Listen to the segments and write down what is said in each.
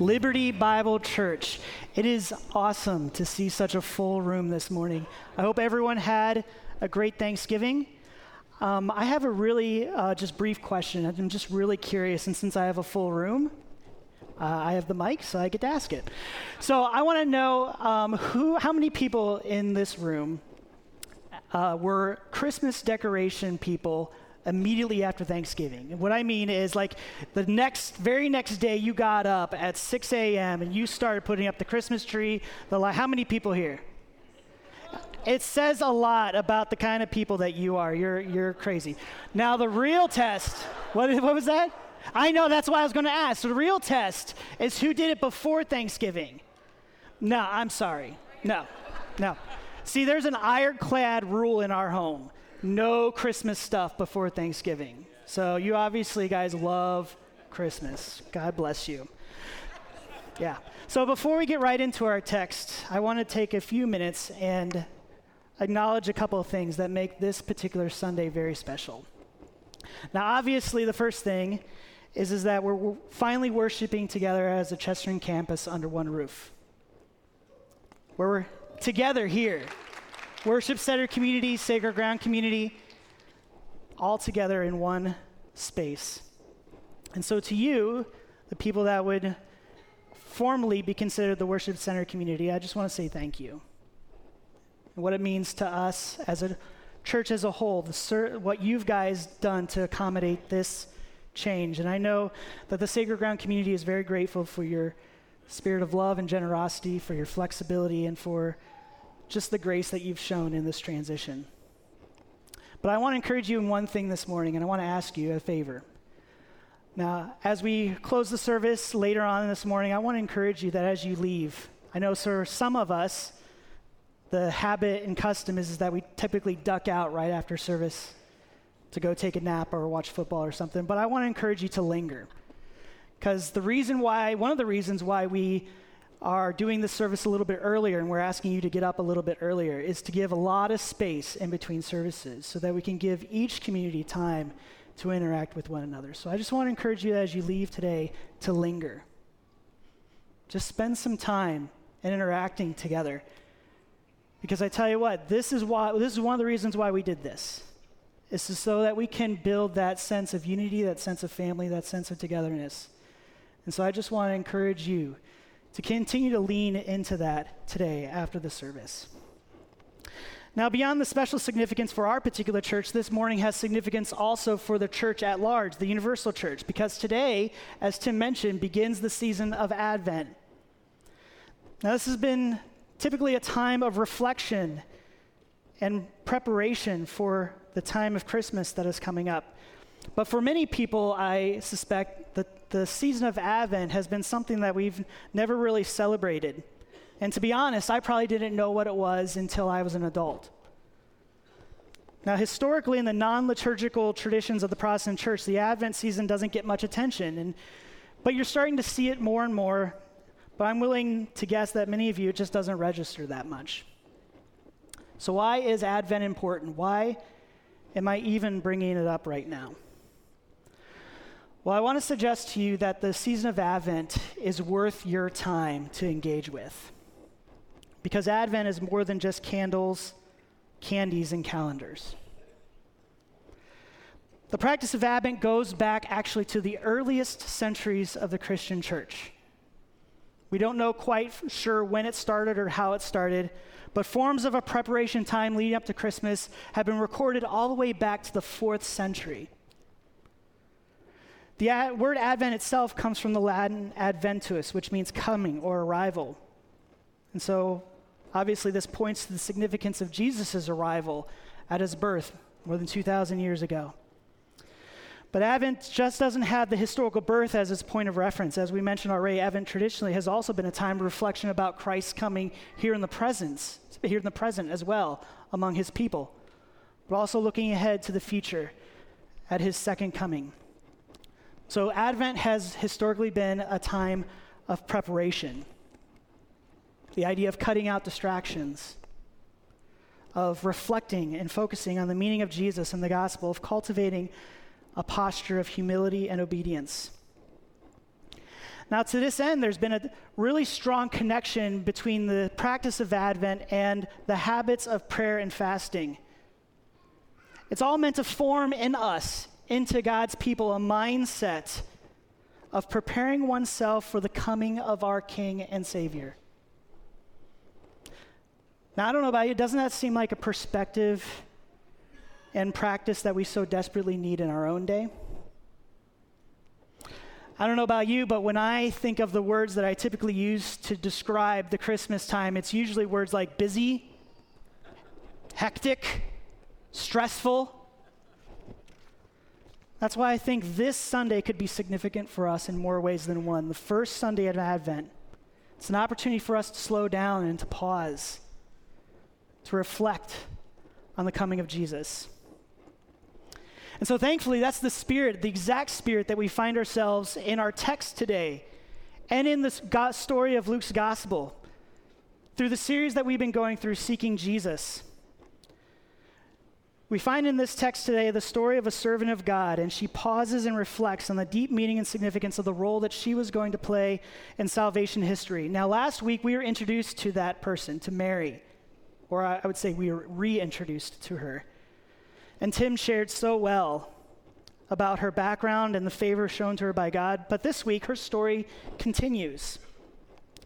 Liberty Bible Church. It is awesome to see such a full room this morning. I hope everyone had a great Thanksgiving. Um, I have a really uh, just brief question. I'm just really curious, and since I have a full room, uh, I have the mic, so I get to ask it. So I want to know um, who, how many people in this room uh, were Christmas decoration people immediately after Thanksgiving. And what I mean is, like, the next, very next day, you got up at 6 a.m. and you started putting up the Christmas tree. The How many people here? It says a lot about the kind of people that you are. You're, you're crazy. Now, the real test, what, what was that? I know, that's why I was going to ask. So, the real test is who did it before Thanksgiving? No, I'm sorry. No, no. See, there's an ironclad rule in our home no Christmas stuff before Thanksgiving. So you obviously guys love Christmas. God bless you. Yeah. So before we get right into our text, I want to take a few minutes and acknowledge a couple of things that make this particular Sunday very special. Now, obviously, the first thing is, is that we're finally worshiping together as a Chesterton campus under one roof. Where We're together here worship center community, sacred ground community, all together in one space. And so, to you, the people that would formally be considered the worship center community, I just want to say thank you. And what it means to us as a church as a whole, the, what you've guys done to accommodate this change. And I know that the Sacred Ground community is very grateful for your spirit of love and generosity, for your flexibility, and for just the grace that you've shown in this transition. But I want to encourage you in one thing this morning, and I want to ask you a favor. Now, as we close the service later on this morning, I want to encourage you that as you leave, I know for some of us, the habit and custom is, is that we typically duck out right after service to go take a nap or watch football or something. But I want to encourage you to linger. Because the reason why, one of the reasons why we are doing the service a little bit earlier and we're asking you to get up a little bit earlier is to give a lot of space in between services so that we can give each community time to interact with one another. So I just want to encourage you as you leave today to linger. Just spend some time in interacting together. Because I tell you what, this is why this is one of the reasons why we did this. Is so that we can build that sense of unity, that sense of family, that sense of togetherness. And so I just want to encourage you to continue to lean into that today after the service. Now, beyond the special significance for our particular church, this morning has significance also for the church at large, the universal church, because today, as Tim mentioned, begins the season of Advent. Now, this has been typically a time of reflection and preparation for the time of Christmas that is coming up. But for many people, I suspect that the season of Advent has been something that we've never really celebrated. And to be honest, I probably didn't know what it was until I was an adult. Now, historically, in the non liturgical traditions of the Protestant church, the Advent season doesn't get much attention. And, but you're starting to see it more and more. But I'm willing to guess that many of you, it just doesn't register that much. So, why is Advent important? Why am I even bringing it up right now? Well, I want to suggest to you that the season of Advent is worth your time to engage with. Because Advent is more than just candles, candies, and calendars. The practice of Advent goes back actually to the earliest centuries of the Christian church. We don't know quite sure when it started or how it started, but forms of a preparation time leading up to Christmas have been recorded all the way back to the fourth century. The ad- word Advent itself comes from the Latin adventus, which means coming or arrival. And so, obviously, this points to the significance of Jesus' arrival at his birth more than 2,000 years ago. But Advent just doesn't have the historical birth as its point of reference. As we mentioned already, Advent traditionally has also been a time of reflection about Christ's coming here in the presence, here in the present as well among his people, but also looking ahead to the future at his second coming. So Advent has historically been a time of preparation. The idea of cutting out distractions, of reflecting and focusing on the meaning of Jesus and the gospel, of cultivating a posture of humility and obedience. Now, to this end, there's been a really strong connection between the practice of Advent and the habits of prayer and fasting. It's all meant to form in us, into God's people, a mindset of preparing oneself for the coming of our King and Savior. Now, I don't know about you, doesn't that seem like a perspective and practice that we so desperately need in our own day. I don't know about you, but when I think of the words that I typically use to describe the Christmas time, it's usually words like busy, hectic, stressful. That's why I think this Sunday could be significant for us in more ways than one. The first Sunday of Advent. It's an opportunity for us to slow down and to pause, to reflect on the coming of Jesus. And so, thankfully, that's the spirit, the exact spirit that we find ourselves in our text today and in this story of Luke's gospel through the series that we've been going through, Seeking Jesus. We find in this text today the story of a servant of God, and she pauses and reflects on the deep meaning and significance of the role that she was going to play in salvation history. Now, last week we were introduced to that person, to Mary, or I would say we were reintroduced to her. And Tim shared so well about her background and the favor shown to her by God. But this week, her story continues.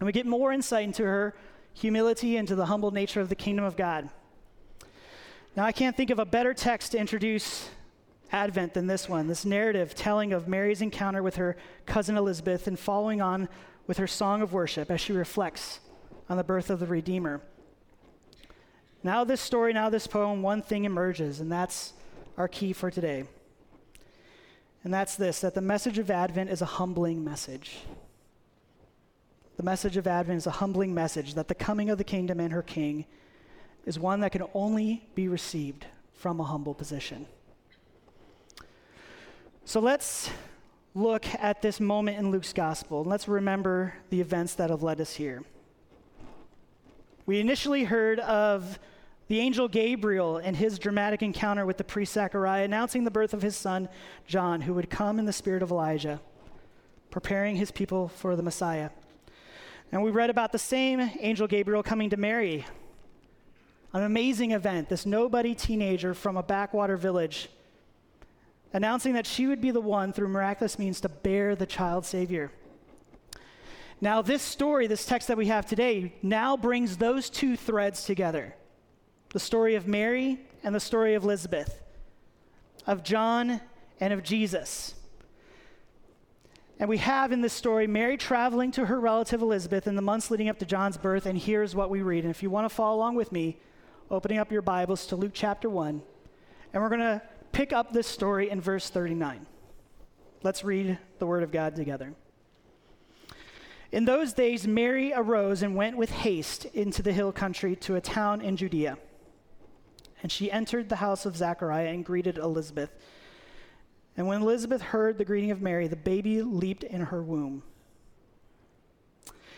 And we get more insight into her humility and to the humble nature of the kingdom of God. Now, I can't think of a better text to introduce Advent than this one this narrative telling of Mary's encounter with her cousin Elizabeth and following on with her song of worship as she reflects on the birth of the Redeemer. Now, this story, now this poem, one thing emerges, and that's our key for today. And that's this that the message of Advent is a humbling message. The message of Advent is a humbling message that the coming of the kingdom and her king is one that can only be received from a humble position. So let's look at this moment in Luke's gospel and let's remember the events that have led us here. We initially heard of the angel Gabriel and his dramatic encounter with the priest Zechariah, announcing the birth of his son John, who would come in the spirit of Elijah, preparing his people for the Messiah. And we read about the same angel Gabriel coming to Mary, an amazing event, this nobody teenager from a backwater village, announcing that she would be the one, through miraculous means, to bear the child Savior. Now, this story, this text that we have today, now brings those two threads together the story of Mary and the story of Elizabeth, of John and of Jesus. And we have in this story Mary traveling to her relative Elizabeth in the months leading up to John's birth, and here's what we read. And if you want to follow along with me, opening up your Bibles to Luke chapter 1, and we're going to pick up this story in verse 39. Let's read the Word of God together. In those days, Mary arose and went with haste into the hill country to a town in Judea. And she entered the house of Zachariah and greeted Elizabeth. And when Elizabeth heard the greeting of Mary, the baby leaped in her womb.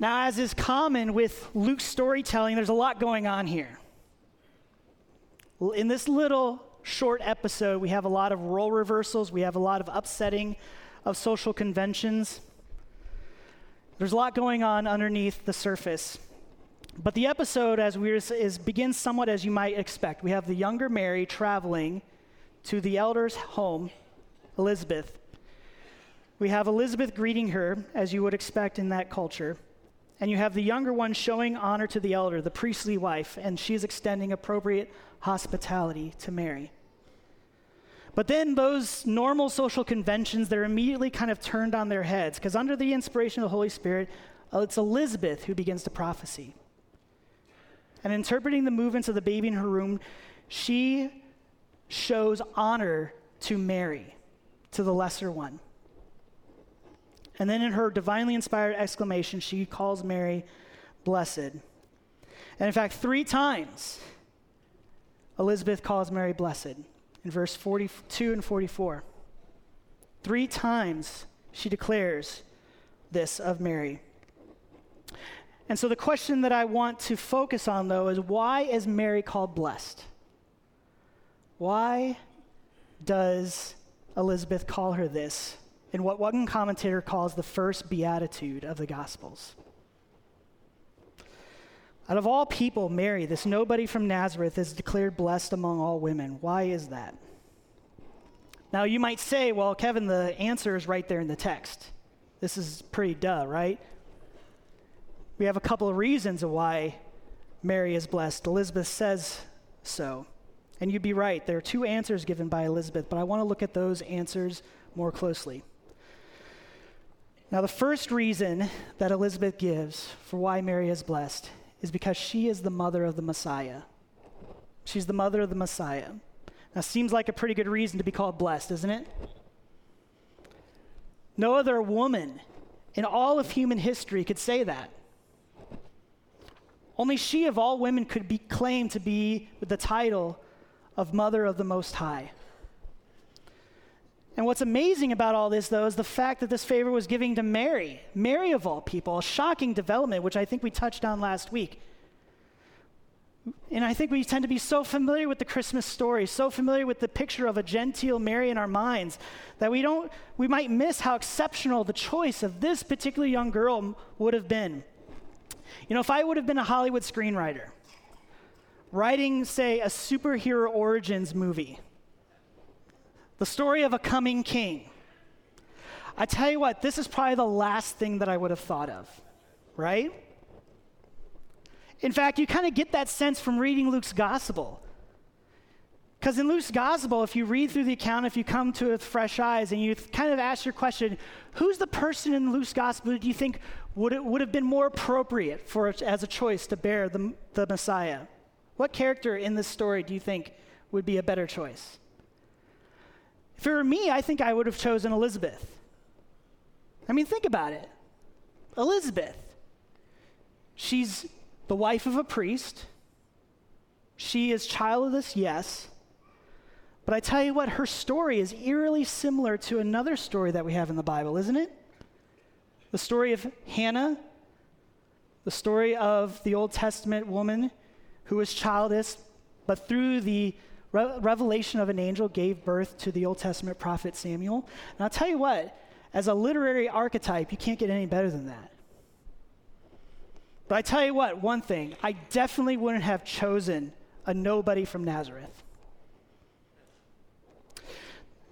Now, as is common with Luke's storytelling, there's a lot going on here. In this little short episode, we have a lot of role reversals, we have a lot of upsetting of social conventions. There's a lot going on underneath the surface. But the episode, as we is, is, begins somewhat as you might expect. We have the younger Mary traveling to the elder's home, Elizabeth. We have Elizabeth greeting her, as you would expect in that culture. And you have the younger one showing honor to the elder, the priestly wife, and she's extending appropriate hospitality to Mary. But then those normal social conventions, they're immediately kind of turned on their heads because under the inspiration of the Holy Spirit, uh, it's Elizabeth who begins to prophesy. And interpreting the movements of the baby in her room, she shows honor to Mary, to the lesser one. And then in her divinely inspired exclamation, she calls Mary blessed. And in fact, three times, Elizabeth calls Mary blessed in verse 42 and 44. Three times she declares this of Mary. And so the question that I want to focus on, though, is why is Mary called blessed? Why does Elizabeth call her this in what one commentator calls the first beatitude of the Gospels? Out of all people, Mary, this nobody from Nazareth, is declared blessed among all women. Why is that? Now, you might say, well, Kevin, the answer is right there in the text. This is pretty duh, right? We have a couple of reasons of why Mary is blessed. Elizabeth says so. And you'd be right. There are two answers given by Elizabeth, but I want to look at those answers more closely. Now, the first reason that Elizabeth gives for why Mary is blessed is because she is the mother of the Messiah. She's the mother of the Messiah. Now, seems like a pretty good reason to be called blessed, isn't it? No other woman in all of human history could say that. Only she of all women could be claimed to be the title of Mother of the Most High. And what's amazing about all this, though, is the fact that this favor was given to Mary, Mary of all people, a shocking development, which I think we touched on last week. And I think we tend to be so familiar with the Christmas story, so familiar with the picture of a genteel Mary in our minds, that we don't we might miss how exceptional the choice of this particular young girl would have been. You know, if I would have been a Hollywood screenwriter, writing, say, a superhero origins movie, the story of a coming king. I tell you what, this is probably the last thing that I would have thought of, right? In fact, you kind of get that sense from reading Luke's gospel. Because in Luke's gospel, if you read through the account, if you come to it with fresh eyes and you kind of ask your question, who's the person in Luke's gospel do you think would, it, would have been more appropriate for as a choice to bear the, the Messiah? What character in this story do you think would be a better choice? If it were me, I think I would have chosen Elizabeth. I mean, think about it. Elizabeth. She's the wife of a priest. She is childless, yes. But I tell you what, her story is eerily similar to another story that we have in the Bible, isn't it? The story of Hannah, the story of the Old Testament woman who was childless, but through the re- revelation of an angel gave birth to the Old Testament prophet Samuel. And I'll tell you what, as a literary archetype, you can't get any better than that. But I tell you what, one thing, I definitely wouldn't have chosen a nobody from Nazareth.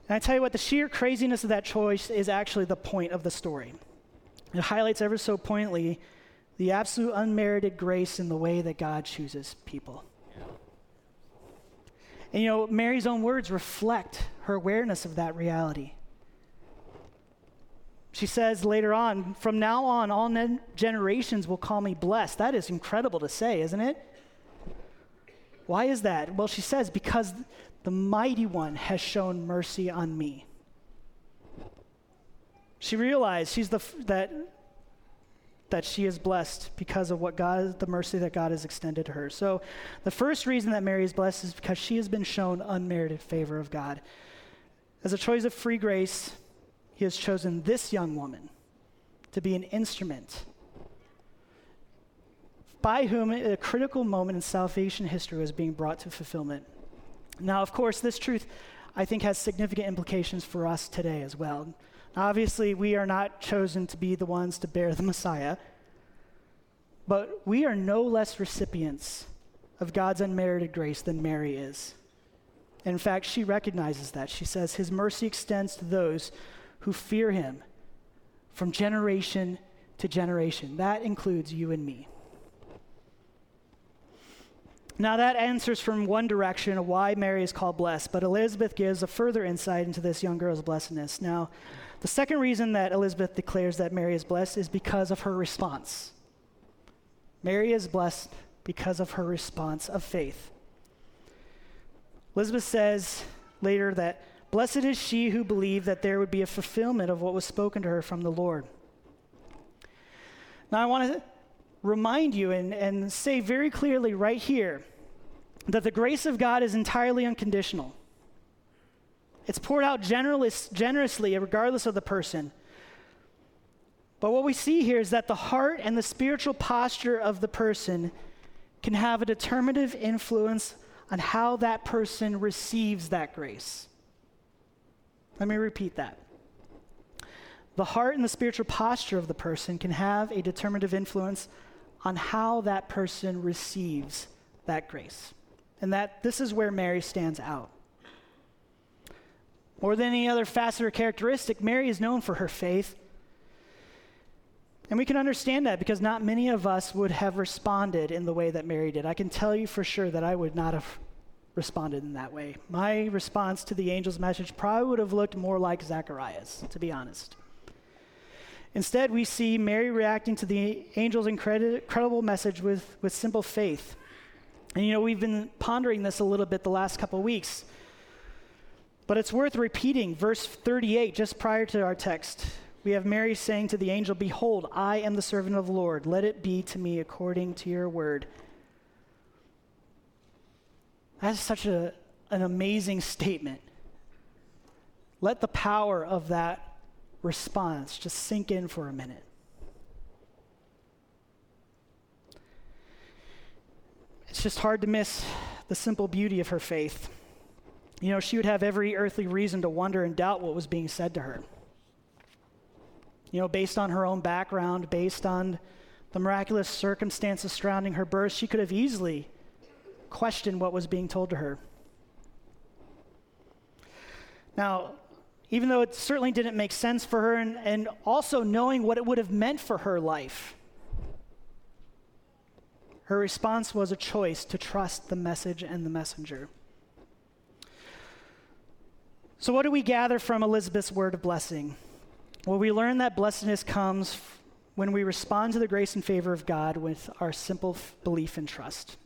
And I tell you what, the sheer craziness of that choice is actually the point of the story. It highlights ever so poignantly the absolute unmerited grace in the way that God chooses people. And you know, Mary's own words reflect her awareness of that reality. She says later on, From now on, all generations will call me blessed. That is incredible to say, isn't it? Why is that? Well, she says, Because the mighty one has shown mercy on me. She realized she's the, that, that she is blessed because of what God, the mercy that God has extended to her. So, the first reason that Mary is blessed is because she has been shown unmerited favor of God. As a choice of free grace, He has chosen this young woman to be an instrument by whom a critical moment in salvation history was being brought to fulfillment. Now, of course, this truth I think has significant implications for us today as well. Obviously, we are not chosen to be the ones to bear the Messiah, but we are no less recipients of God's unmerited grace than Mary is. In fact, she recognizes that. She says, His mercy extends to those who fear him from generation to generation. That includes you and me. Now, that answers from one direction why Mary is called blessed, but Elizabeth gives a further insight into this young girl's blessedness. Now, the second reason that Elizabeth declares that Mary is blessed is because of her response. Mary is blessed because of her response of faith. Elizabeth says later that, Blessed is she who believed that there would be a fulfillment of what was spoken to her from the Lord. Now, I want to remind you and, and say very clearly right here that the grace of God is entirely unconditional. It's poured out generously, regardless of the person. But what we see here is that the heart and the spiritual posture of the person can have a determinative influence on how that person receives that grace. Let me repeat that. The heart and the spiritual posture of the person can have a determinative influence on how that person receives that grace. And that this is where Mary stands out. More than any other facet or characteristic, Mary is known for her faith. And we can understand that because not many of us would have responded in the way that Mary did. I can tell you for sure that I would not have responded in that way. My response to the angel's message probably would have looked more like Zacharias, to be honest. Instead, we see Mary reacting to the angel's incredible message with, with simple faith. And you know, we've been pondering this a little bit the last couple weeks. But it's worth repeating verse 38, just prior to our text. We have Mary saying to the angel, Behold, I am the servant of the Lord. Let it be to me according to your word. That's such a, an amazing statement. Let the power of that response just sink in for a minute. It's just hard to miss the simple beauty of her faith. You know, she would have every earthly reason to wonder and doubt what was being said to her. You know, based on her own background, based on the miraculous circumstances surrounding her birth, she could have easily questioned what was being told to her. Now, even though it certainly didn't make sense for her, and, and also knowing what it would have meant for her life, her response was a choice to trust the message and the messenger. So, what do we gather from Elizabeth's word of blessing? Well, we learn that blessedness comes when we respond to the grace and favor of God with our simple f- belief and trust.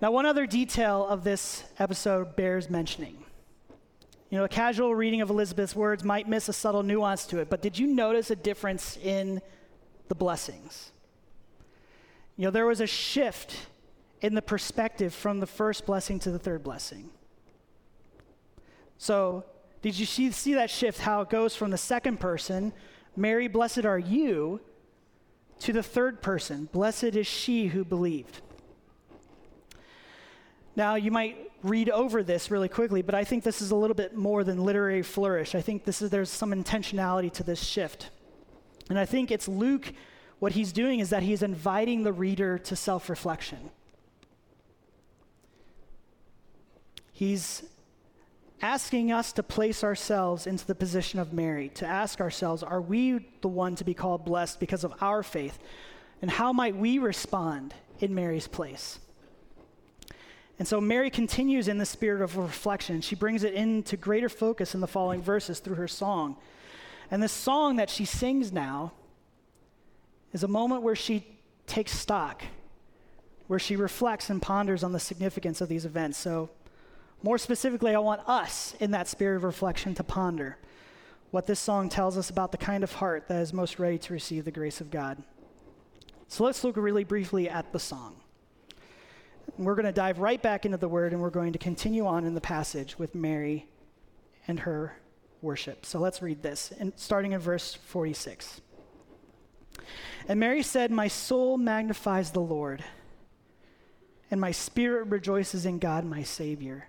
Now, one other detail of this episode bears mentioning. You know, a casual reading of Elizabeth's words might miss a subtle nuance to it, but did you notice a difference in the blessings? You know, there was a shift in the perspective from the first blessing to the third blessing. So, did you see, see that shift, how it goes from the second person, Mary, blessed are you, to the third person, blessed is she who believed? Now, you might read over this really quickly, but I think this is a little bit more than literary flourish. I think this is, there's some intentionality to this shift. And I think it's Luke, what he's doing is that he's inviting the reader to self reflection. He's asking us to place ourselves into the position of Mary, to ask ourselves, are we the one to be called blessed because of our faith? And how might we respond in Mary's place? And so Mary continues in the spirit of reflection. She brings it into greater focus in the following verses through her song. And the song that she sings now is a moment where she takes stock, where she reflects and ponders on the significance of these events. So, more specifically, I want us in that spirit of reflection to ponder what this song tells us about the kind of heart that is most ready to receive the grace of God. So, let's look really briefly at the song. We're going to dive right back into the word and we're going to continue on in the passage with Mary and her worship. So let's read this, and starting in verse 46. And Mary said, My soul magnifies the Lord, and my spirit rejoices in God my Savior,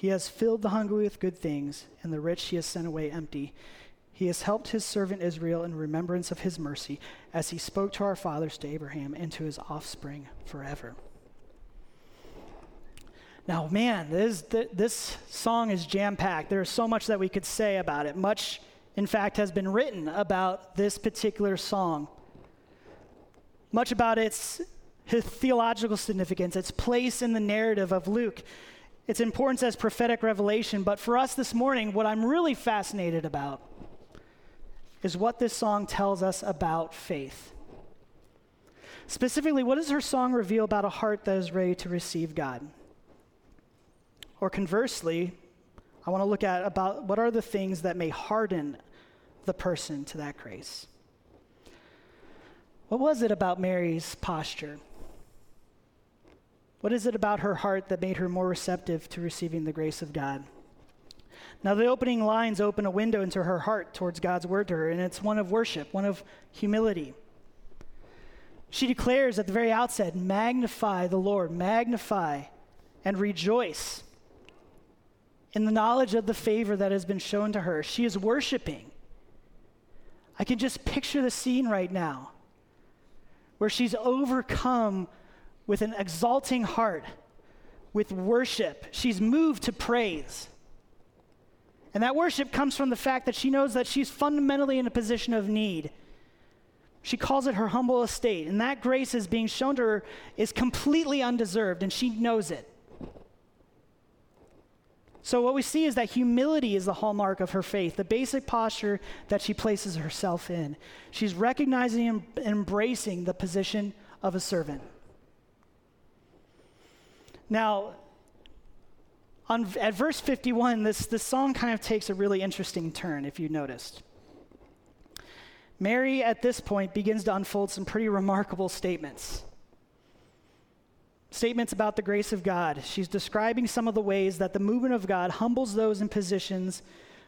He has filled the hungry with good things, and the rich he has sent away empty. He has helped his servant Israel in remembrance of his mercy, as he spoke to our fathers, to Abraham, and to his offspring forever. Now, man, this, this song is jam packed. There is so much that we could say about it. Much, in fact, has been written about this particular song. Much about its theological significance, its place in the narrative of Luke, its importance as prophetic revelation. But for us this morning, what I'm really fascinated about is what this song tells us about faith. Specifically, what does her song reveal about a heart that is ready to receive God? Or conversely, I want to look at about what are the things that may harden the person to that grace. What was it about Mary's posture? What is it about her heart that made her more receptive to receiving the grace of God? Now, the opening lines open a window into her heart towards God's word to her, and it's one of worship, one of humility. She declares at the very outset, Magnify the Lord, magnify and rejoice in the knowledge of the favor that has been shown to her. She is worshiping. I can just picture the scene right now where she's overcome with an exalting heart, with worship. She's moved to praise. And that worship comes from the fact that she knows that she's fundamentally in a position of need. She calls it her humble estate, and that grace is being shown to her is completely undeserved, and she knows it. So, what we see is that humility is the hallmark of her faith, the basic posture that she places herself in. She's recognizing and embracing the position of a servant. Now, on, at verse 51, this, this song kind of takes a really interesting turn, if you noticed. Mary, at this point, begins to unfold some pretty remarkable statements statements about the grace of God. She's describing some of the ways that the movement of God humbles those in positions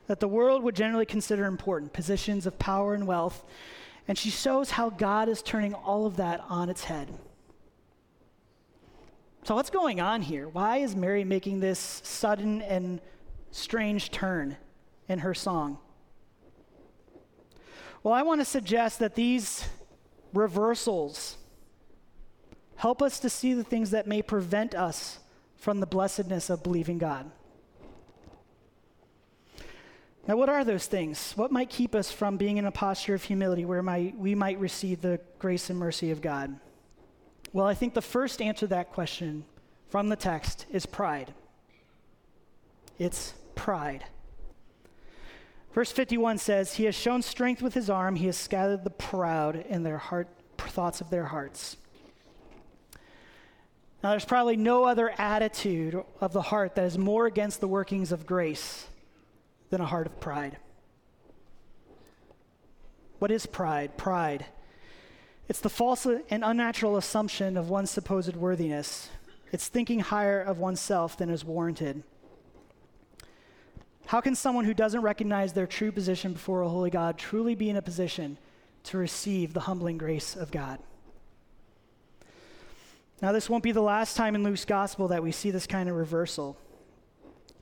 that the world would generally consider important, positions of power and wealth. And she shows how God is turning all of that on its head. So, what's going on here? Why is Mary making this sudden and strange turn in her song? Well, I want to suggest that these reversals Help us to see the things that may prevent us from the blessedness of believing God. Now, what are those things? What might keep us from being in a posture of humility where we might receive the grace and mercy of God? Well, I think the first answer to that question from the text is pride. It's pride. Verse 51 says, He has shown strength with his arm, he has scattered the proud in their heart, thoughts of their hearts. Now, there's probably no other attitude of the heart that is more against the workings of grace than a heart of pride. What is pride? Pride. It's the false and unnatural assumption of one's supposed worthiness. It's thinking higher of oneself than is warranted. How can someone who doesn't recognize their true position before a holy God truly be in a position to receive the humbling grace of God? Now, this won't be the last time in Luke's gospel that we see this kind of reversal.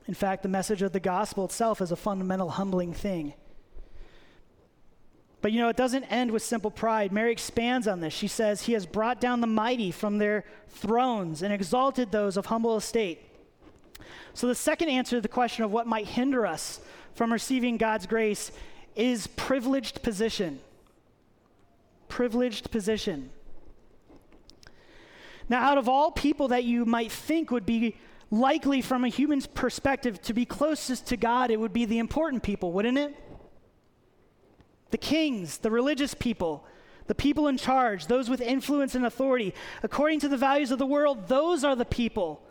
In fact, the message of the gospel itself is a fundamental humbling thing. But you know, it doesn't end with simple pride. Mary expands on this. She says, He has brought down the mighty from their thrones and exalted those of humble estate. So, the second answer to the question of what might hinder us from receiving God's grace is privileged position. Privileged position. Now, out of all people that you might think would be likely from a human's perspective to be closest to God, it would be the important people, wouldn't it? The kings, the religious people, the people in charge, those with influence and authority. According to the values of the world, those are the people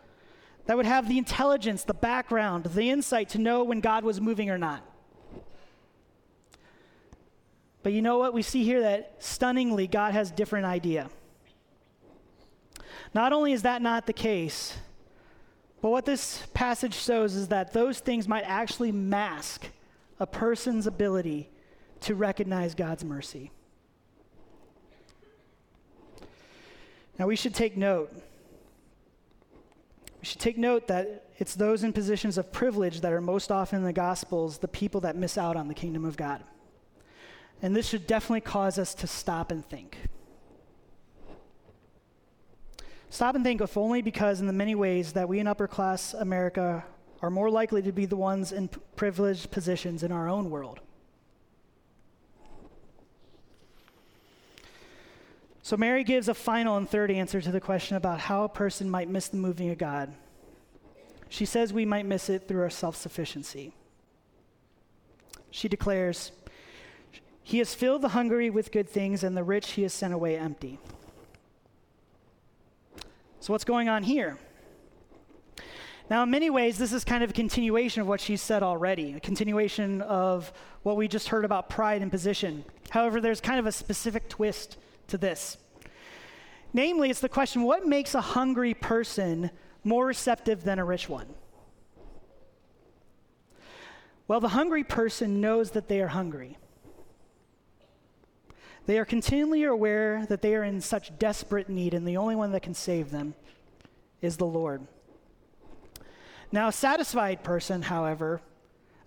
that would have the intelligence, the background, the insight to know when God was moving or not. But you know what? We see here that stunningly, God has different idea. Not only is that not the case, But what this passage shows is that those things might actually mask a person's ability to recognize God's mercy. Now, we should take note. We should take note that it's those in positions of privilege that are most often in the Gospels the people that miss out on the kingdom of God. And this should definitely cause us to stop and think. Stop and think, if only because, in the many ways that we in upper class America are more likely to be the ones in privileged positions in our own world. So, Mary gives a final and third answer to the question about how a person might miss the moving of God. She says we might miss it through our self sufficiency. She declares, He has filled the hungry with good things, and the rich he has sent away empty. So, what's going on here? Now, in many ways, this is kind of a continuation of what she said already, a continuation of what we just heard about pride and position. However, there's kind of a specific twist to this. Namely, it's the question what makes a hungry person more receptive than a rich one? Well, the hungry person knows that they are hungry. They are continually aware that they are in such desperate need, and the only one that can save them is the Lord. Now, a satisfied person, however,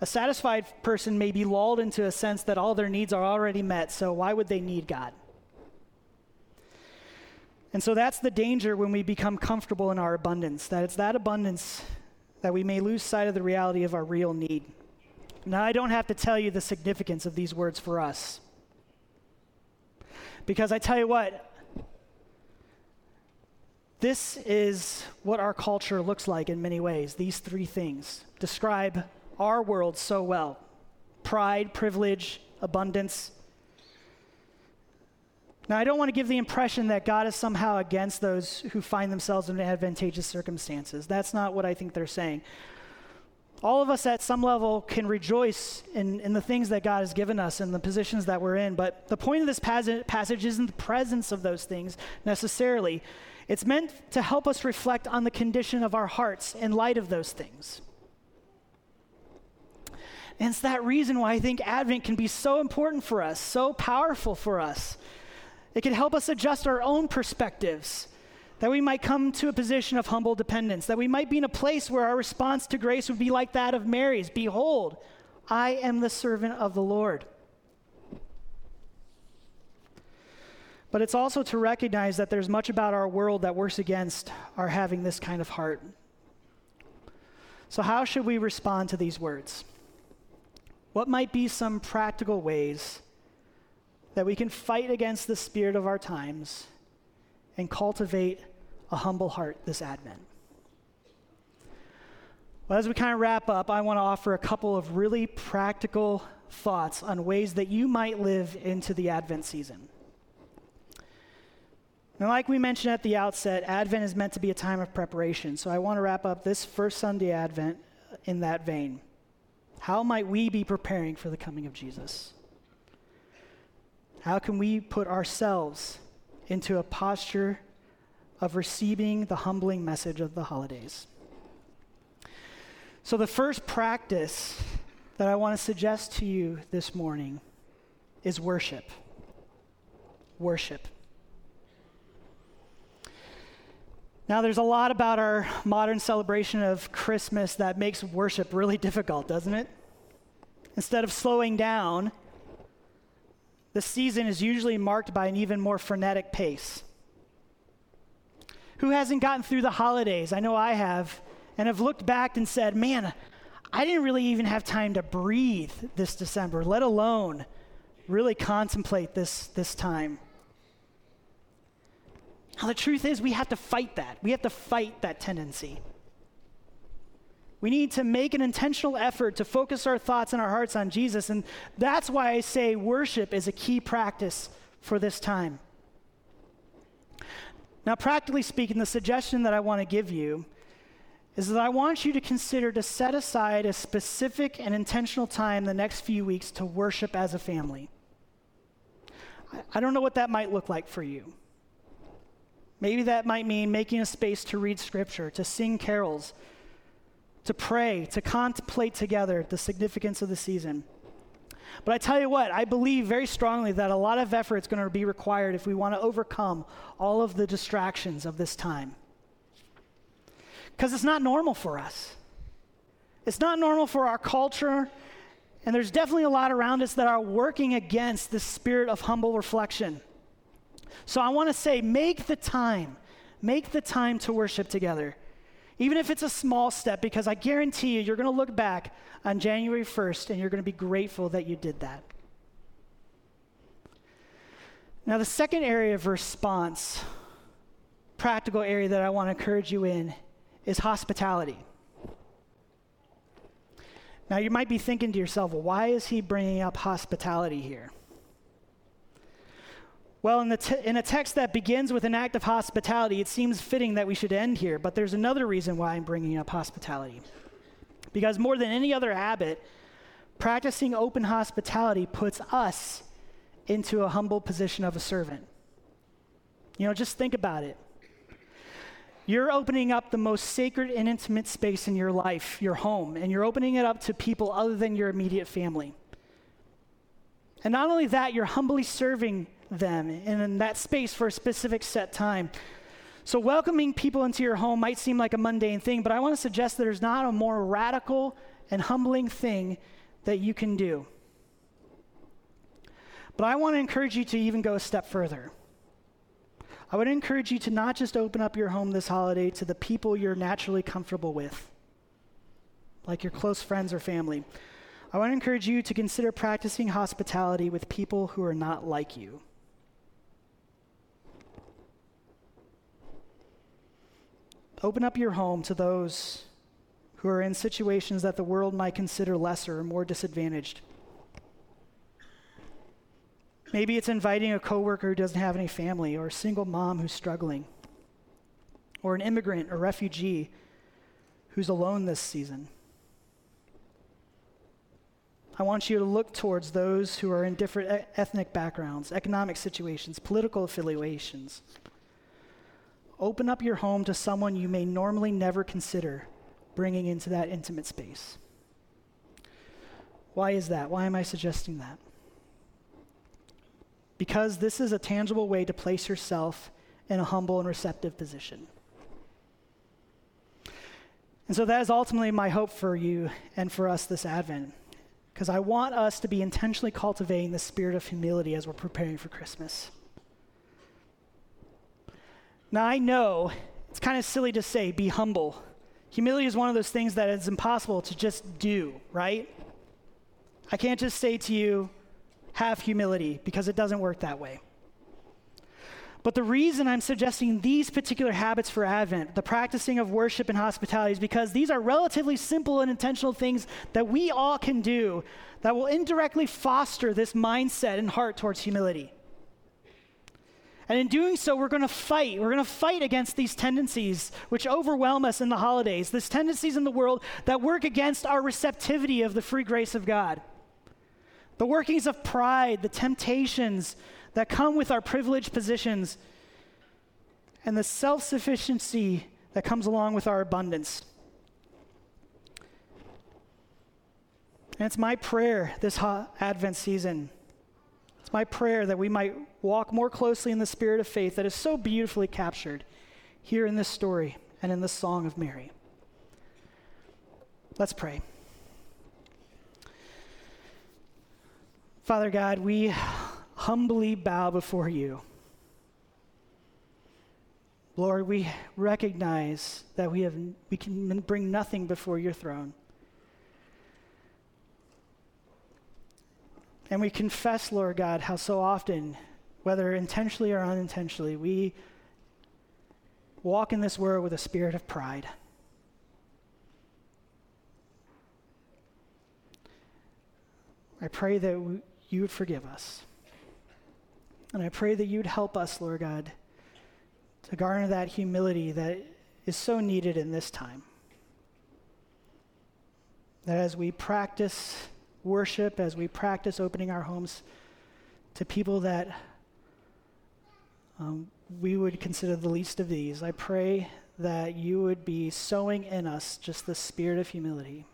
a satisfied person may be lulled into a sense that all their needs are already met, so why would they need God? And so that's the danger when we become comfortable in our abundance, that it's that abundance that we may lose sight of the reality of our real need. Now, I don't have to tell you the significance of these words for us. Because I tell you what, this is what our culture looks like in many ways. These three things describe our world so well pride, privilege, abundance. Now, I don't want to give the impression that God is somehow against those who find themselves in advantageous circumstances. That's not what I think they're saying all of us at some level can rejoice in, in the things that God has given us and the positions that we're in. But the point of this passage isn't the presence of those things necessarily. It's meant to help us reflect on the condition of our hearts in light of those things. And it's that reason why I think Advent can be so important for us, so powerful for us. It can help us adjust our own perspectives that we might come to a position of humble dependence, that we might be in a place where our response to grace would be like that of Mary's Behold, I am the servant of the Lord. But it's also to recognize that there's much about our world that works against our having this kind of heart. So, how should we respond to these words? What might be some practical ways that we can fight against the spirit of our times and cultivate a humble heart this Advent. Well, as we kind of wrap up, I want to offer a couple of really practical thoughts on ways that you might live into the Advent season. Now, like we mentioned at the outset, Advent is meant to be a time of preparation. So I want to wrap up this first Sunday Advent in that vein. How might we be preparing for the coming of Jesus? How can we put ourselves into a posture of receiving the humbling message of the holidays. So, the first practice that I want to suggest to you this morning is worship. Worship. Now, there's a lot about our modern celebration of Christmas that makes worship really difficult, doesn't it? Instead of slowing down, the season is usually marked by an even more frenetic pace. Who hasn't gotten through the holidays? I know I have, and have looked back and said, man, I didn't really even have time to breathe this December, let alone really contemplate this, this time. Now, the truth is, we have to fight that. We have to fight that tendency. We need to make an intentional effort to focus our thoughts and our hearts on Jesus. And that's why I say worship is a key practice for this time. Now, practically speaking, the suggestion that I want to give you is that I want you to consider to set aside a specific and intentional time the next few weeks to worship as a family. I don't know what that might look like for you. Maybe that might mean making a space to read scripture, to sing carols, to pray, to contemplate together the significance of the season. But I tell you what, I believe very strongly that a lot of effort is going to be required if we want to overcome all of the distractions of this time. Because it's not normal for us. It's not normal for our culture, and there's definitely a lot around us that are working against the spirit of humble reflection. So I want to say, make the time, make the time to worship together. Even if it's a small step, because I guarantee you, you're going to look back on January 1st and you're going to be grateful that you did that. Now, the second area of response, practical area that I want to encourage you in, is hospitality. Now, you might be thinking to yourself, well, why is he bringing up hospitality here? Well, in, in, a text that begins with an act of hospitality, it seems fitting that we should end here, but there's another reason why I'm bringing up hospitality. Because more than any other habit, practicing open hospitality puts us into a humble position of a servant. You know, just think about it. You're opening up the most sacred and intimate space in your life, your home, and you're opening it up to people other than your immediate family. And not only that, you're humbly serving them in that space for a specific set time. So, welcoming people into your home might seem like a mundane thing, but I want to suggest that there's not a more radical and humbling thing that you can do. But I want to encourage you to even go a step further. I would encourage you to not just open up your home this holiday to the people you're naturally comfortable with, like your close friends or family. I want to encourage you to consider practicing hospitality with people who are not like you. Open up your home to those who are in situations that the world might consider lesser or more disadvantaged. Maybe it's inviting a coworker who doesn't have any family, or a single mom who's struggling, or an immigrant or refugee who's alone this season. I want you to look towards those who are in different ethnic backgrounds, economic situations, political affiliations. Open up your home to someone you may normally never consider bringing into that intimate space. Why is that? Why am I suggesting that? Because this is a tangible way to place yourself in a humble and receptive position. And so that is ultimately my hope for you and for us this Advent. Because I want us to be intentionally cultivating the spirit of humility as we're preparing for Christmas. Now, I know it's kind of silly to say, be humble. Humility is one of those things that is impossible to just do, right? I can't just say to you, have humility, because it doesn't work that way. But the reason I'm suggesting these particular habits for Advent, the practicing of worship and hospitality, is because these are relatively simple and intentional things that we all can do that will indirectly foster this mindset and heart towards humility. And in doing so, we're going to fight. We're going to fight against these tendencies which overwhelm us in the holidays, these tendencies in the world that work against our receptivity of the free grace of God. The workings of pride, the temptations that come with our privileged positions, and the self sufficiency that comes along with our abundance. And it's my prayer this Advent season my prayer that we might walk more closely in the spirit of faith that is so beautifully captured here in this story and in the song of Mary. Let's pray. Father God, we humbly bow before you. Lord, we recognize that we, have, we can bring nothing before your throne. And we confess, Lord God, how so often, whether intentionally or unintentionally, we walk in this world with a spirit of pride. I pray that you would forgive us. And I pray that you'd help us, Lord God, to garner that humility that is so needed in this time. That as we practice worship, as we practice opening our homes to people that um, we would consider the least of these, I pray that you would be sowing in us just the spirit of humility,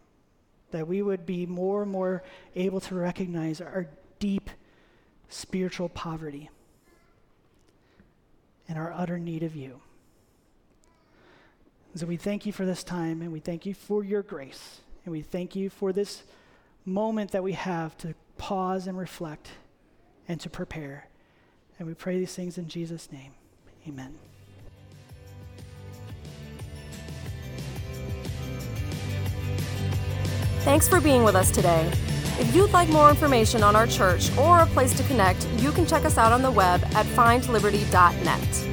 that we would be more and more able to recognize our deep spiritual poverty and our utter need of you. So we thank you for this time and we thank you for your grace. And we thank you for this moment that we have to pause and reflect and to prepare. And we pray these things in Jesus' name. Amen. Thanks for being with us today. If you'd like more information on our church or a place to connect, you can check us out on the web at findliberty.net.